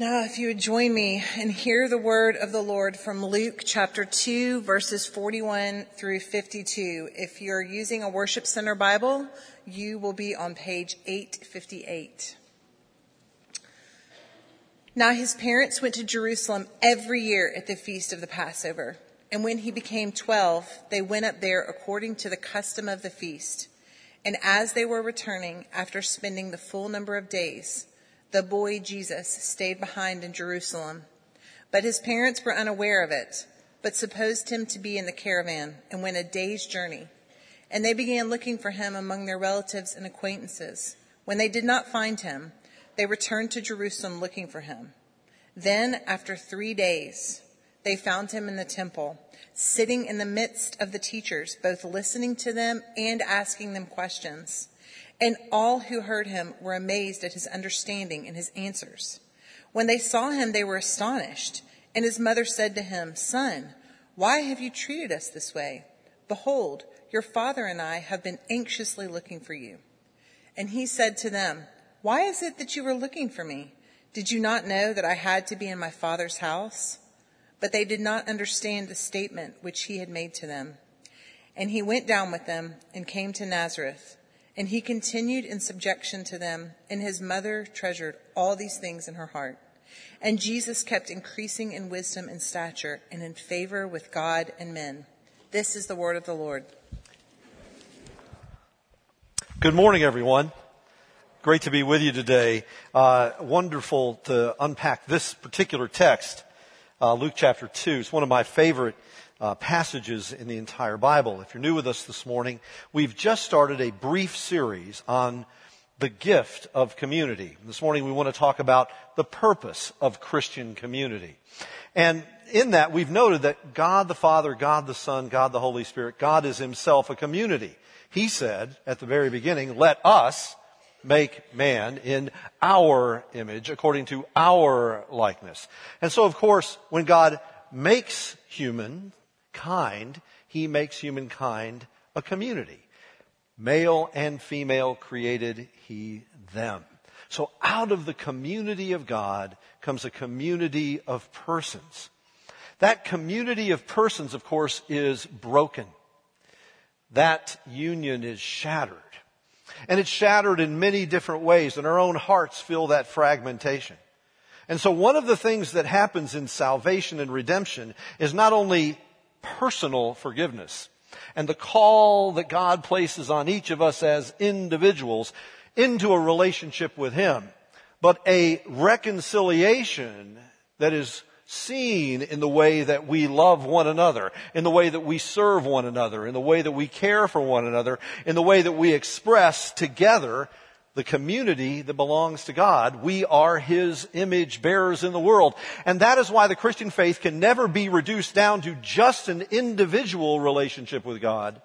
Now, if you would join me and hear the word of the Lord from Luke chapter 2, verses 41 through 52. If you're using a Worship Center Bible, you will be on page 858. Now, his parents went to Jerusalem every year at the feast of the Passover. And when he became 12, they went up there according to the custom of the feast. And as they were returning, after spending the full number of days, the boy Jesus stayed behind in Jerusalem. But his parents were unaware of it, but supposed him to be in the caravan and went a day's journey. And they began looking for him among their relatives and acquaintances. When they did not find him, they returned to Jerusalem looking for him. Then, after three days, they found him in the temple, sitting in the midst of the teachers, both listening to them and asking them questions. And all who heard him were amazed at his understanding and his answers. When they saw him, they were astonished. And his mother said to him, Son, why have you treated us this way? Behold, your father and I have been anxiously looking for you. And he said to them, Why is it that you were looking for me? Did you not know that I had to be in my father's house? But they did not understand the statement which he had made to them. And he went down with them and came to Nazareth and he continued in subjection to them, and his mother treasured all these things in her heart. And Jesus kept increasing in wisdom and stature and in favor with God and men. This is the word of the Lord. Good morning, everyone. Great to be with you today. Uh, wonderful to unpack this particular text, uh, Luke chapter 2. It's one of my favorite uh, passages in the entire Bible. If you're new with us this morning, we've just started a brief series on the gift of community. This morning we want to talk about the purpose of Christian community. And in that we've noted that God the Father, God the Son, God the Holy Spirit, God is himself a community. He said at the very beginning, let us make man in our image according to our likeness. And so of course when God makes human, kind, he makes humankind a community. Male and female created he them. So out of the community of God comes a community of persons. That community of persons, of course, is broken. That union is shattered. And it's shattered in many different ways, and our own hearts feel that fragmentation. And so one of the things that happens in salvation and redemption is not only personal forgiveness. And the call that God places on each of us as individuals into a relationship with Him, but a reconciliation that is seen in the way that we love one another, in the way that we serve one another, in the way that we care for one another, in the way that we express together the community that belongs to God. We are His image bearers in the world. And that is why the Christian faith can never be reduced down to just an individual relationship with God.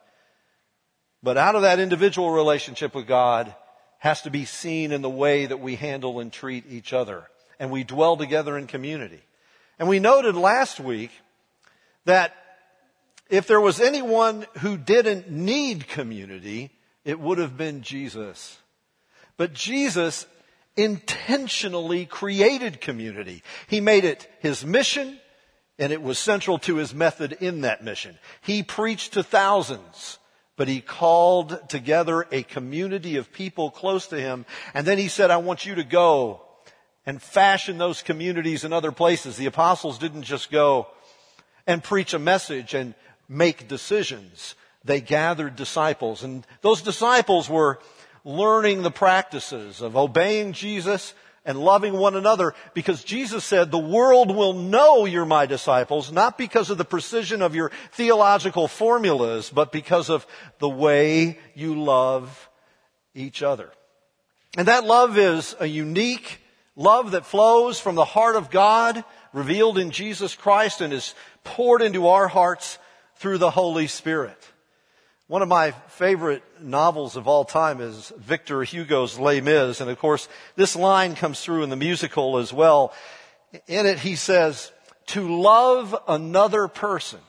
But out of that individual relationship with God has to be seen in the way that we handle and treat each other. And we dwell together in community. And we noted last week that if there was anyone who didn't need community, it would have been Jesus. But Jesus intentionally created community. He made it his mission and it was central to his method in that mission. He preached to thousands, but he called together a community of people close to him. And then he said, I want you to go and fashion those communities in other places. The apostles didn't just go and preach a message and make decisions. They gathered disciples and those disciples were learning the practices of obeying Jesus and loving one another because Jesus said the world will know you're my disciples not because of the precision of your theological formulas but because of the way you love each other. And that love is a unique love that flows from the heart of God revealed in Jesus Christ and is poured into our hearts through the Holy Spirit. One of my favorite novels of all time is Victor Hugo's Les Mis, and of course, this line comes through in the musical as well. In it, he says, to love another person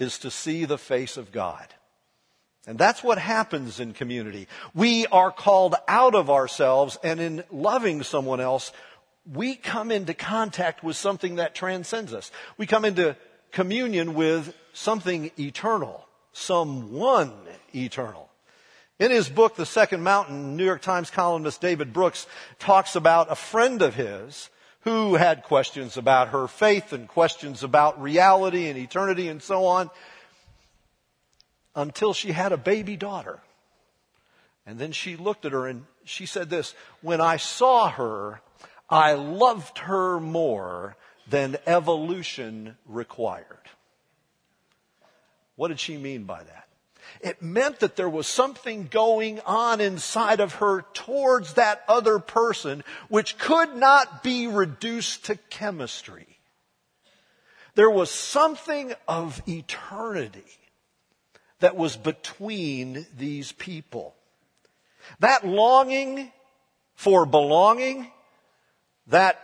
is to see the face of God. And that's what happens in community. We are called out of ourselves, and in loving someone else, we come into contact with something that transcends us. We come into communion with something eternal, someone eternal. In his book, The Second Mountain, New York Times columnist David Brooks talks about a friend of his who had questions about her faith and questions about reality and eternity and so on until she had a baby daughter. And then she looked at her and she said this, when I saw her, I loved her more than evolution required. What did she mean by that? It meant that there was something going on inside of her towards that other person which could not be reduced to chemistry. There was something of eternity that was between these people. That longing for belonging, that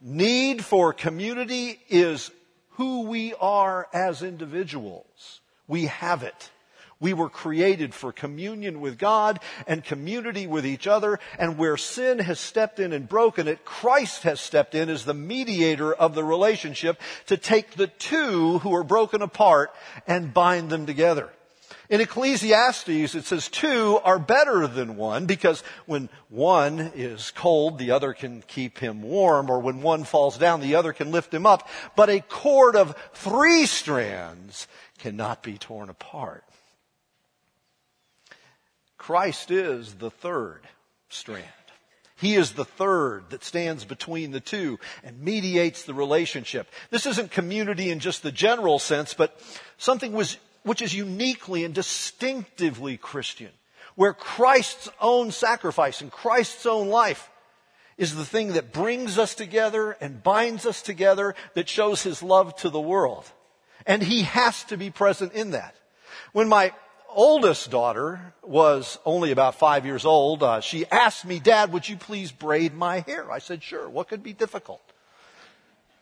need for community is who we are as individuals. We have it. We were created for communion with God and community with each other. And where sin has stepped in and broken it, Christ has stepped in as the mediator of the relationship to take the two who are broken apart and bind them together. In Ecclesiastes, it says two are better than one because when one is cold, the other can keep him warm, or when one falls down, the other can lift him up. But a cord of three strands cannot be torn apart. Christ is the third strand. He is the third that stands between the two and mediates the relationship. This isn't community in just the general sense, but something was, which is uniquely and distinctively Christian, where Christ's own sacrifice and Christ's own life is the thing that brings us together and binds us together that shows his love to the world. And he has to be present in that. When my oldest daughter was only about five years old, uh, she asked me, Dad, would you please braid my hair? I said, sure. What could be difficult?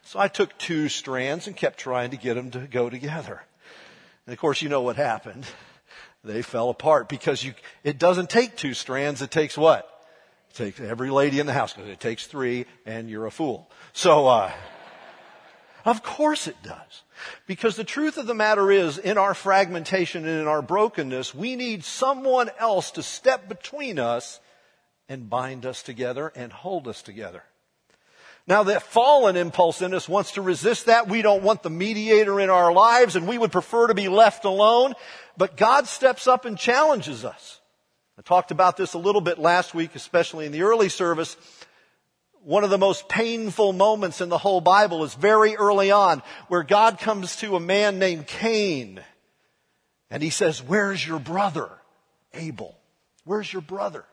So I took two strands and kept trying to get them to go together. And of course, you know what happened. They fell apart because you, it doesn't take two strands. It takes what? It takes every lady in the house because it takes three and you're a fool. So, uh, of course it does. Because the truth of the matter is, in our fragmentation and in our brokenness, we need someone else to step between us and bind us together and hold us together. Now the fallen impulse in us wants to resist that. We don't want the mediator in our lives and we would prefer to be left alone. But God steps up and challenges us. I talked about this a little bit last week, especially in the early service one of the most painful moments in the whole Bible is very early on where God comes to a man named Cain and he says, where's your brother? Abel. Where's your brother?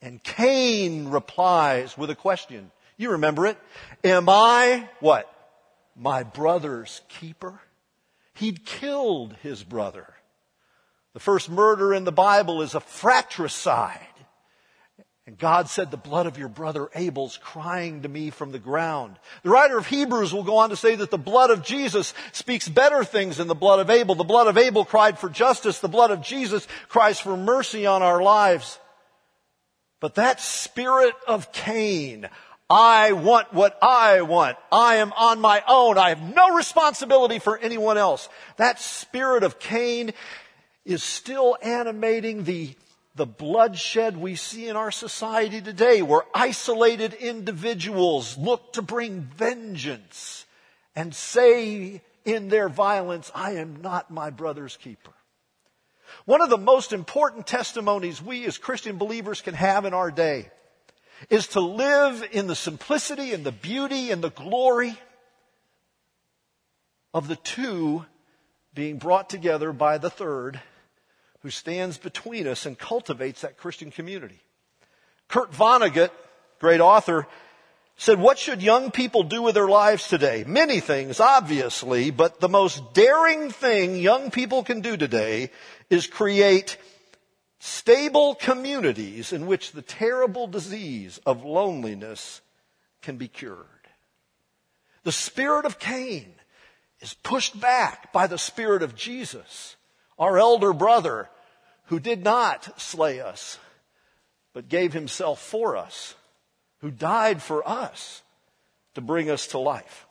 And Cain replies with a question. You remember it. Am I what? My brother's keeper? He'd killed his brother. The first murder in the Bible is a fratricide. And God said, the blood of your brother Abel's crying to me from the ground. The writer of Hebrews will go on to say that the blood of Jesus speaks better things than the blood of Abel. The blood of Abel cried for justice. The blood of Jesus cries for mercy on our lives. But that spirit of Cain, I want what I want. I am on my own. I have no responsibility for anyone else. That spirit of Cain is still animating the the bloodshed we see in our society today where isolated individuals look to bring vengeance and say in their violence, I am not my brother's keeper. One of the most important testimonies we as Christian believers can have in our day is to live in the simplicity and the beauty and the glory of the two being brought together by the third who stands between us and cultivates that Christian community. Kurt Vonnegut, great author, said, what should young people do with their lives today? Many things, obviously, but the most daring thing young people can do today is create stable communities in which the terrible disease of loneliness can be cured. The spirit of Cain is pushed back by the spirit of Jesus our elder brother who did not slay us, but gave himself for us who died for us to bring us to life.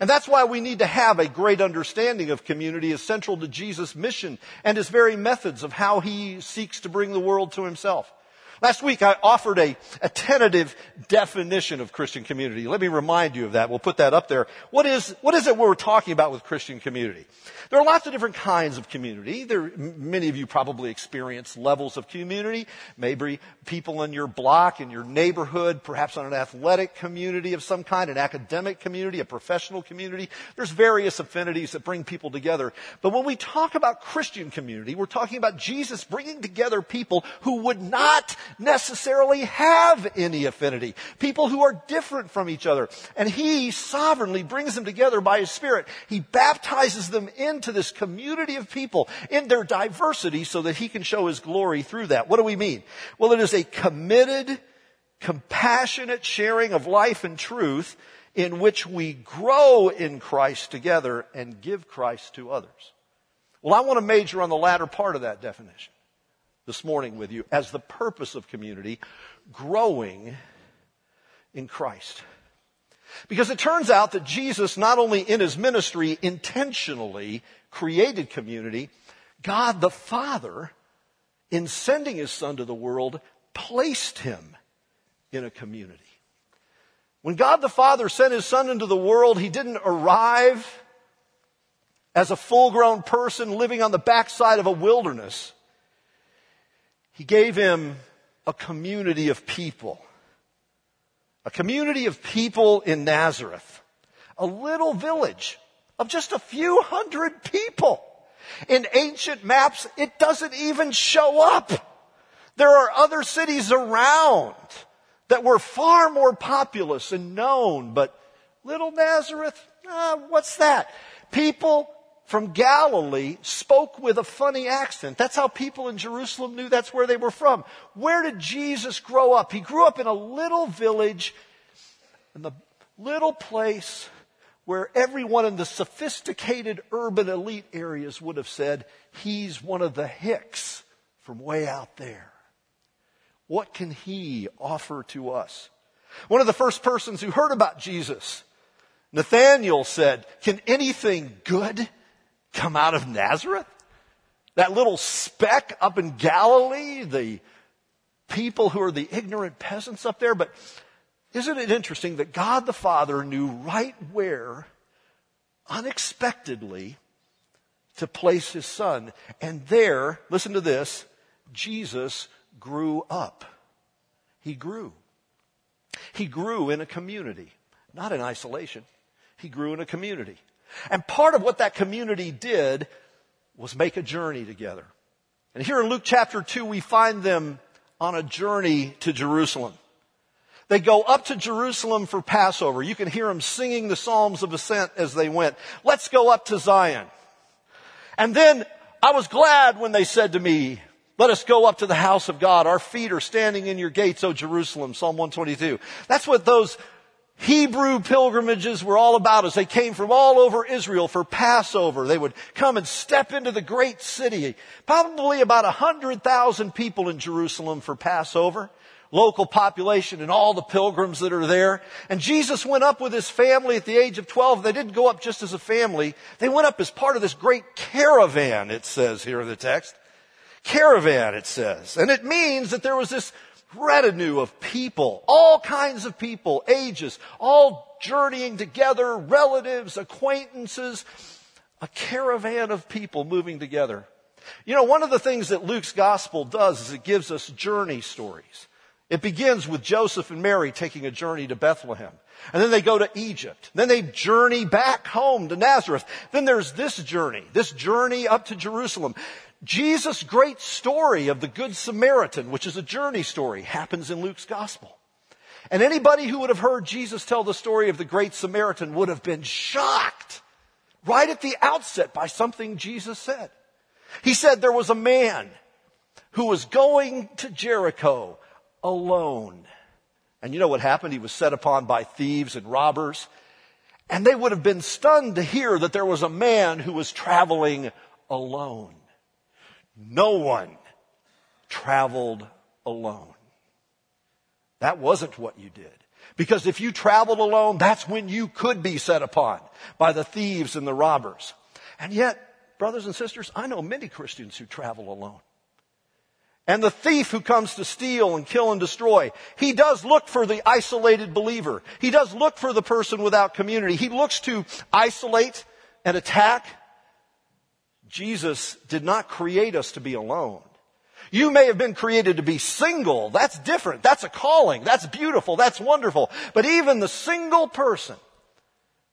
And that's why we need to have a great understanding of community as central to Jesus' mission and his very methods of how he seeks to bring the world to himself. Last week I offered a, a, tentative definition of Christian community. Let me remind you of that. We'll put that up there. What is, what is it we're talking about with Christian community? There are lots of different kinds of community. There, many of you probably experience levels of community. Maybe people in your block, in your neighborhood, perhaps on an athletic community of some kind, an academic community, a professional community. There's various affinities that bring people together. But when we talk about Christian community, we're talking about Jesus bringing together people who would not necessarily have any affinity. People who are different from each other. And He sovereignly brings them together by His Spirit. He baptizes them into this community of people in their diversity so that he can show his glory through that. What do we mean? Well, it is a committed, compassionate sharing of life and truth in which we grow in Christ together and give Christ to others. Well, I want to major on the latter part of that definition this morning with you as the purpose of community, growing in Christ. Because it turns out that Jesus, not only in his ministry intentionally created community, God the Father, in sending his son to the world, placed him in a community. When God the Father sent his son into the world, he didn't arrive as a full grown person living on the backside of a wilderness. He gave him a community of people a community of people in Nazareth, a little village of just a few hundred people. In ancient maps, it doesn't even show up. There are other cities around that were far more populous and known, but little Nazareth, uh, what's that? People from Galilee spoke with a funny accent. That's how people in Jerusalem knew that's where they were from. Where did Jesus grow up? He grew up in a little village, in the little place where everyone in the sophisticated urban elite areas would have said, he's one of the hicks from way out there. What can he offer to us? One of the first persons who heard about Jesus, Nathaniel said, can anything good come out of Nazareth? That little speck up in Galilee, the people who are the ignorant peasants up there, but isn't it interesting that God the Father knew right where, unexpectedly, to place his son? And there, listen to this, Jesus grew up. He grew. He grew in a community, not in isolation. He grew in a community. And part of what that community did was make a journey together. And here in Luke chapter 2, we find them on a journey to Jerusalem. They go up to Jerusalem for Passover. You can hear them singing the Psalms of Ascent as they went. Let's go up to Zion. And then I was glad when they said to me, let us go up to the house of God. Our feet are standing in your gates, O Jerusalem. Psalm 122. That's what those Hebrew pilgrimages were all about as they came from all over Israel for Passover. They would come and step into the great city. Probably about a hundred thousand people in Jerusalem for Passover. Local population and all the pilgrims that are there. And Jesus went up with his family at the age of 12. They didn't go up just as a family. They went up as part of this great caravan, it says here in the text. Caravan, it says. And it means that there was this retinue of people, all kinds of people, ages, all journeying together, relatives, acquaintances, a caravan of people moving together. You know, one of the things that Luke's gospel does is it gives us journey stories. It begins with Joseph and Mary taking a journey to Bethlehem. And then they go to Egypt. Then they journey back home to Nazareth. Then there's this journey, this journey up to Jerusalem. Jesus' great story of the Good Samaritan, which is a journey story, happens in Luke's gospel. And anybody who would have heard Jesus tell the story of the Great Samaritan would have been shocked right at the outset by something Jesus said. He said there was a man who was going to Jericho alone. And you know what happened? He was set upon by thieves and robbers. And they would have been stunned to hear that there was a man who was traveling alone. No one traveled alone. That wasn't what you did. Because if you traveled alone, that's when you could be set upon by the thieves and the robbers. And yet, brothers and sisters, I know many Christians who travel alone. And the thief who comes to steal and kill and destroy, he does look for the isolated believer. He does look for the person without community. He looks to isolate and attack. Jesus did not create us to be alone. You may have been created to be single. That's different. That's a calling. That's beautiful. That's wonderful. But even the single person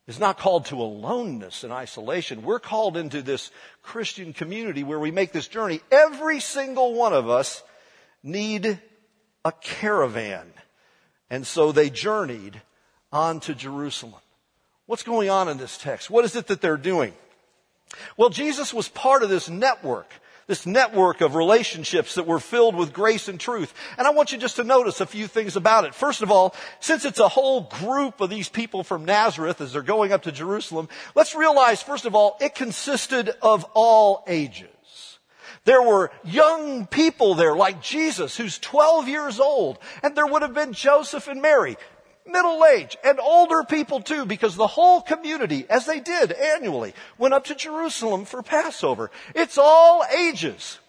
is not called to aloneness and isolation. We're called into this Christian community where we make this journey. Every single one of us need a caravan. And so they journeyed on to Jerusalem. What's going on in this text? What is it that they're doing? Well, Jesus was part of this network this network of relationships that were filled with grace and truth. And I want you just to notice a few things about it. First of all, since it's a whole group of these people from Nazareth as they're going up to Jerusalem, let's realize, first of all, it consisted of all ages. There were young people there like Jesus who's 12 years old and there would have been Joseph and Mary middle age, and older people too, because the whole community, as they did annually, went up to Jerusalem for Passover. It's all ages.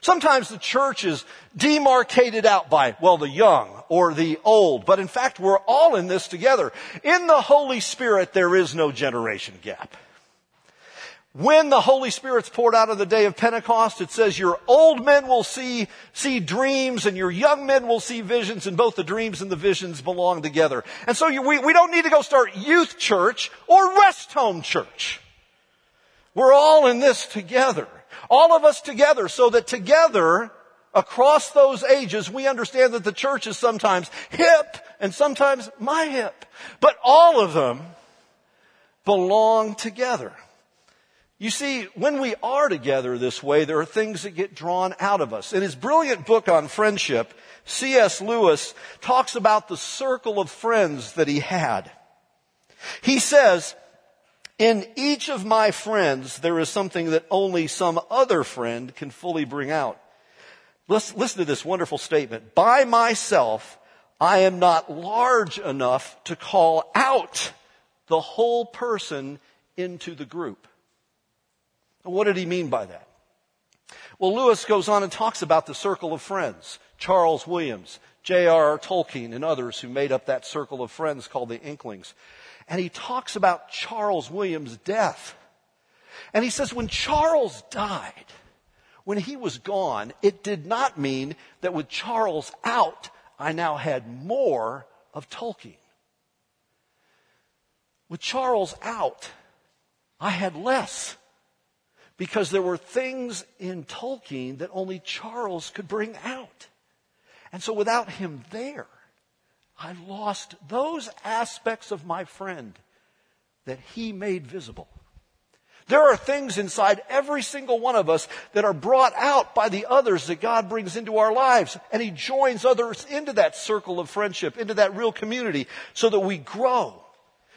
Sometimes the church is demarcated out by, well, the young or the old, but in fact, we're all in this together. In the Holy Spirit, there is no generation gap. When the Holy Spirit's poured out on the day of Pentecost, it says your old men will see, see dreams and your young men will see visions and both the dreams and the visions belong together. And so you, we, we don't need to go start youth church or rest home church. We're all in this together. All of us together so that together across those ages, we understand that the church is sometimes hip and sometimes my hip. But all of them belong together. You see, when we are together this way, there are things that get drawn out of us. In his brilliant book on friendship, C.S. Lewis talks about the circle of friends that he had. He says, in each of my friends, there is something that only some other friend can fully bring out. Listen, listen to this wonderful statement. By myself, I am not large enough to call out the whole person into the group. What did he mean by that? Well, Lewis goes on and talks about the circle of friends. Charles Williams, J.R.R. Tolkien, and others who made up that circle of friends called the Inklings. And he talks about Charles Williams' death. And he says when Charles died, when he was gone, it did not mean that with Charles out, I now had more of Tolkien. With Charles out, I had less because there were things in Tolkien that only Charles could bring out. And so without him there, I lost those aspects of my friend that he made visible. There are things inside every single one of us that are brought out by the others that God brings into our lives. And He joins others into that circle of friendship, into that real community, so that we grow.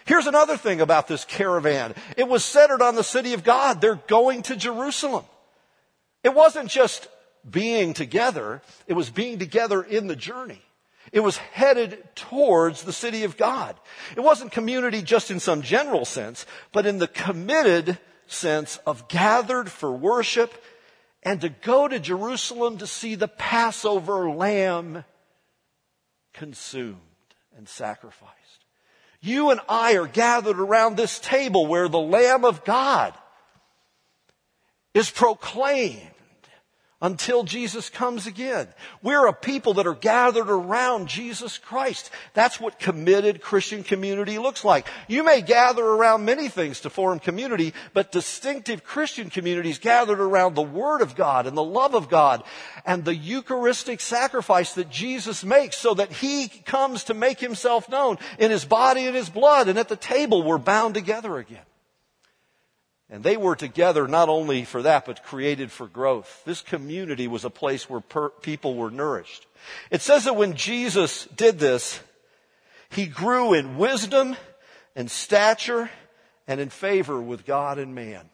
Here's another thing about this caravan. It was centered on the city of God. They're going to Jerusalem. It wasn't just being together, it was being together in the journey. It was headed towards the city of God. It wasn't community just in some general sense, but in the committed sense of gathered for worship and to go to Jerusalem to see the Passover lamb consumed and sacrificed. You and I are gathered around this table where the Lamb of God is proclaimed until Jesus comes again. We're a people that are gathered around Jesus Christ. That's what committed Christian community looks like. You may gather around many things to form community, but distinctive Christian communities gathered around the Word of God and the love of God and the Eucharistic sacrifice that Jesus makes so that He comes to make Himself known in His body and His blood and at the table we're bound together again. And they were together not only for that, but created for growth. This community was a place where per- people were nourished. It says that when Jesus did this, he grew in wisdom and stature and in favor with God and man.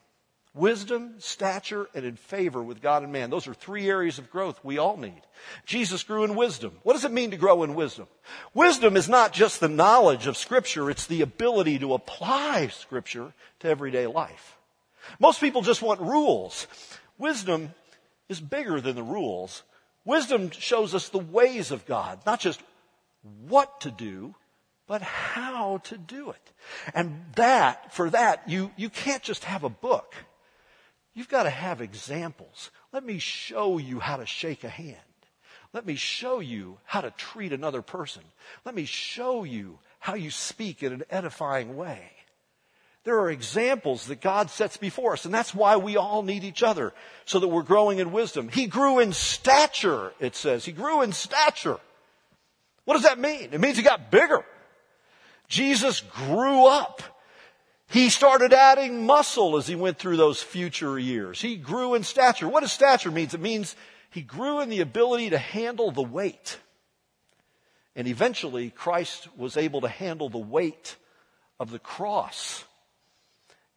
wisdom, stature, and in favor with God and man. Those are three areas of growth we all need. Jesus grew in wisdom. What does it mean to grow in wisdom? Wisdom is not just the knowledge of Scripture, it's the ability to apply Scripture to everyday life. Most people just want rules. Wisdom is bigger than the rules. Wisdom shows us the ways of God, not just what to do, but how to do it. And that, for that, you, you can't just have a book. You've got to have examples. Let me show you how to shake a hand. Let me show you how to treat another person. Let me show you how you speak in an edifying way. There are examples that God sets before us, and that's why we all need each other, so that we're growing in wisdom. He grew in stature, it says. He grew in stature. What does that mean? It means he got bigger. Jesus grew up. He started adding muscle as he went through those future years. He grew in stature. What does stature mean? It means he grew in the ability to handle the weight. And eventually, Christ was able to handle the weight of the cross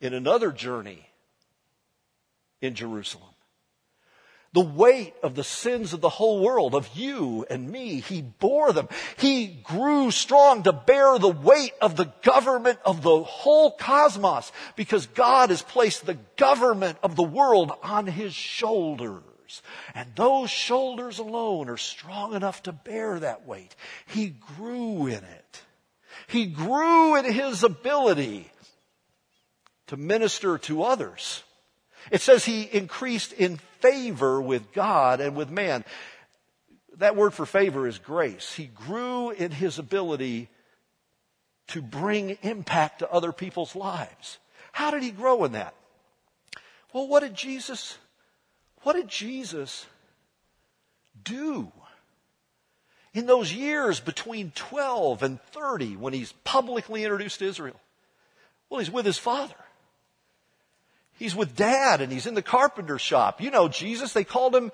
in another journey in Jerusalem the weight of the sins of the whole world, of you and me. He bore them. He grew strong to bear the weight of the government of the whole cosmos because God has placed the government of the world on his shoulders. And those shoulders alone are strong enough to bear that weight. He grew in it. He grew in his ability to minister to others it says he increased in favor with God and with man. That word for favor is grace. He grew in his ability to bring impact to other people's lives. How did he grow in that? Well, what did Jesus, what did Jesus do? In those years between 12 and 30 when he's publicly introduced to Israel. Well, he's with his father. He's with dad and he's in the carpenter shop. You know Jesus, they called him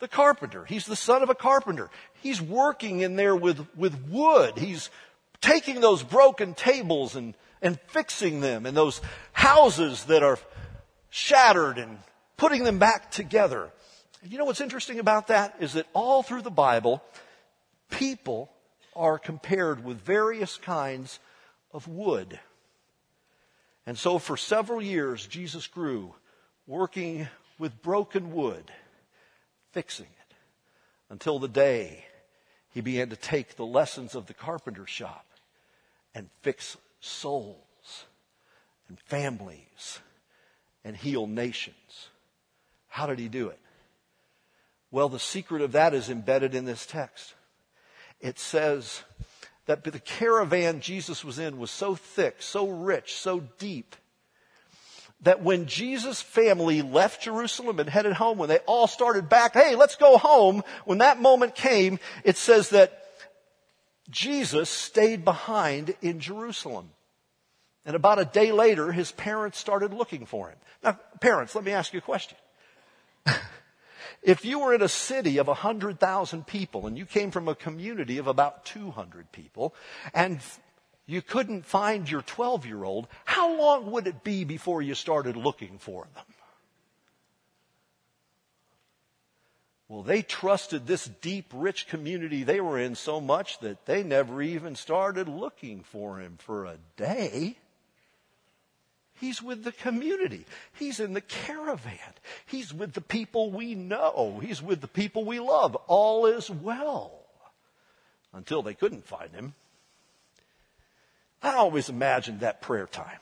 the carpenter. He's the son of a carpenter. He's working in there with, with wood. He's taking those broken tables and, and fixing them and those houses that are shattered and putting them back together. You know what's interesting about that is that all through the Bible, people are compared with various kinds of wood. And so for several years, Jesus grew working with broken wood, fixing it, until the day he began to take the lessons of the carpenter shop and fix souls and families and heal nations. How did he do it? Well, the secret of that is embedded in this text. It says that the caravan Jesus was in was so thick, so rich, so deep, that when Jesus' family left Jerusalem and headed home, when they all started back, hey, let's go home, when that moment came, it says that Jesus stayed behind in Jerusalem. And about a day later, his parents started looking for him. Now, parents, let me ask you a question. If you were in a city of 100,000 people and you came from a community of about 200 people and you couldn't find your 12 year old, how long would it be before you started looking for them? Well, they trusted this deep, rich community they were in so much that they never even started looking for him for a day. He's with the community. He's in the caravan. He's with the people we know. He's with the people we love. All is well. Until they couldn't find him. I always imagined that prayer time.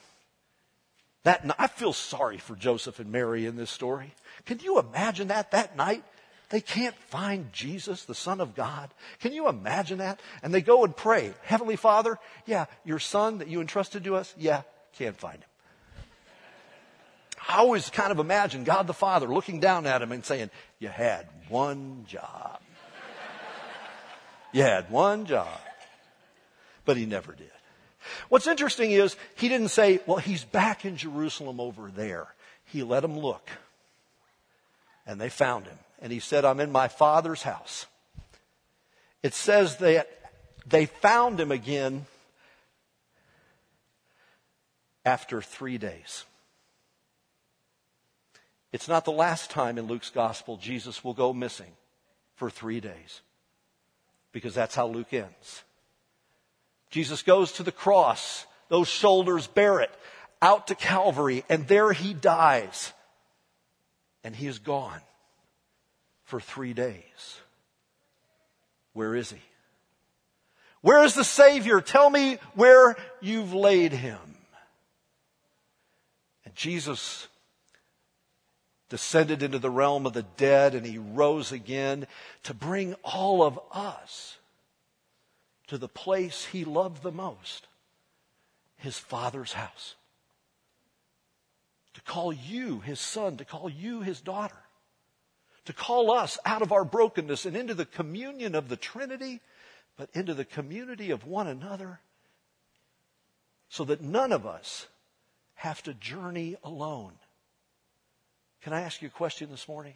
That I feel sorry for Joseph and Mary in this story. Can you imagine that that night? They can't find Jesus, the Son of God. Can you imagine that? And they go and pray. Heavenly Father, yeah, your son that you entrusted to us, yeah, can't find him. I always kind of imagine God the Father looking down at him and saying, You had one job. you had one job. But he never did. What's interesting is he didn't say, Well, he's back in Jerusalem over there. He let them look. And they found him. And he said, I'm in my father's house. It says that they found him again after three days. It's not the last time in Luke's gospel Jesus will go missing for three days because that's how Luke ends. Jesus goes to the cross, those shoulders bear it, out to Calvary, and there he dies. And he is gone for three days. Where is he? Where is the Savior? Tell me where you've laid him. And Jesus descended into the realm of the dead and he rose again to bring all of us to the place he loved the most his father's house. To call you his son, to call you his daughter, to call us out of our brokenness and into the communion of the Trinity, but into the community of one another, so that none of us have to journey alone can I ask you a question this morning?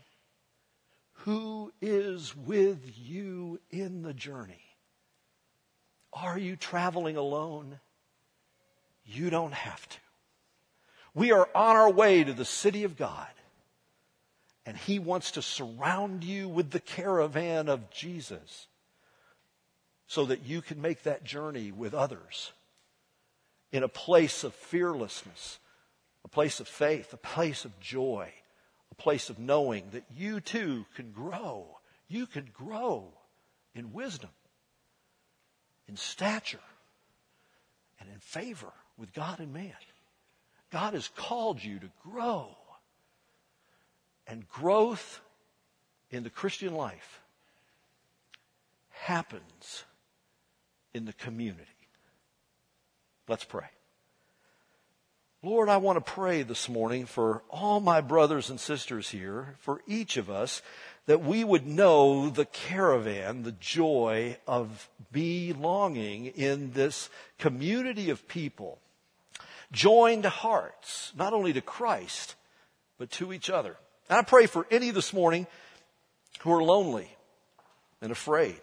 Who is with you in the journey? Are you traveling alone? You don't have to. We are on our way to the city of God, and He wants to surround you with the caravan of Jesus so that you can make that journey with others in a place of fearlessness, a place of faith, a place of joy place of knowing that you too can grow. You can grow in wisdom, in stature, and in favor with God and man. God has called you to grow. And growth in the Christian life happens in the community. Let's pray. Lord, I want to pray this morning for all my brothers and sisters here, for each of us, that we would know the caravan, the joy of belonging in this community of people, joined hearts, not only to Christ, but to each other. And I pray for any this morning who are lonely and afraid.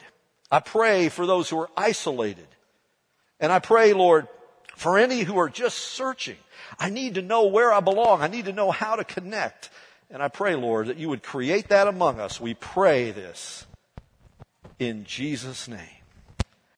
I pray for those who are isolated. And I pray, Lord, for any who are just searching I need to know where I belong. I need to know how to connect. And I pray, Lord, that you would create that among us. We pray this in Jesus' name.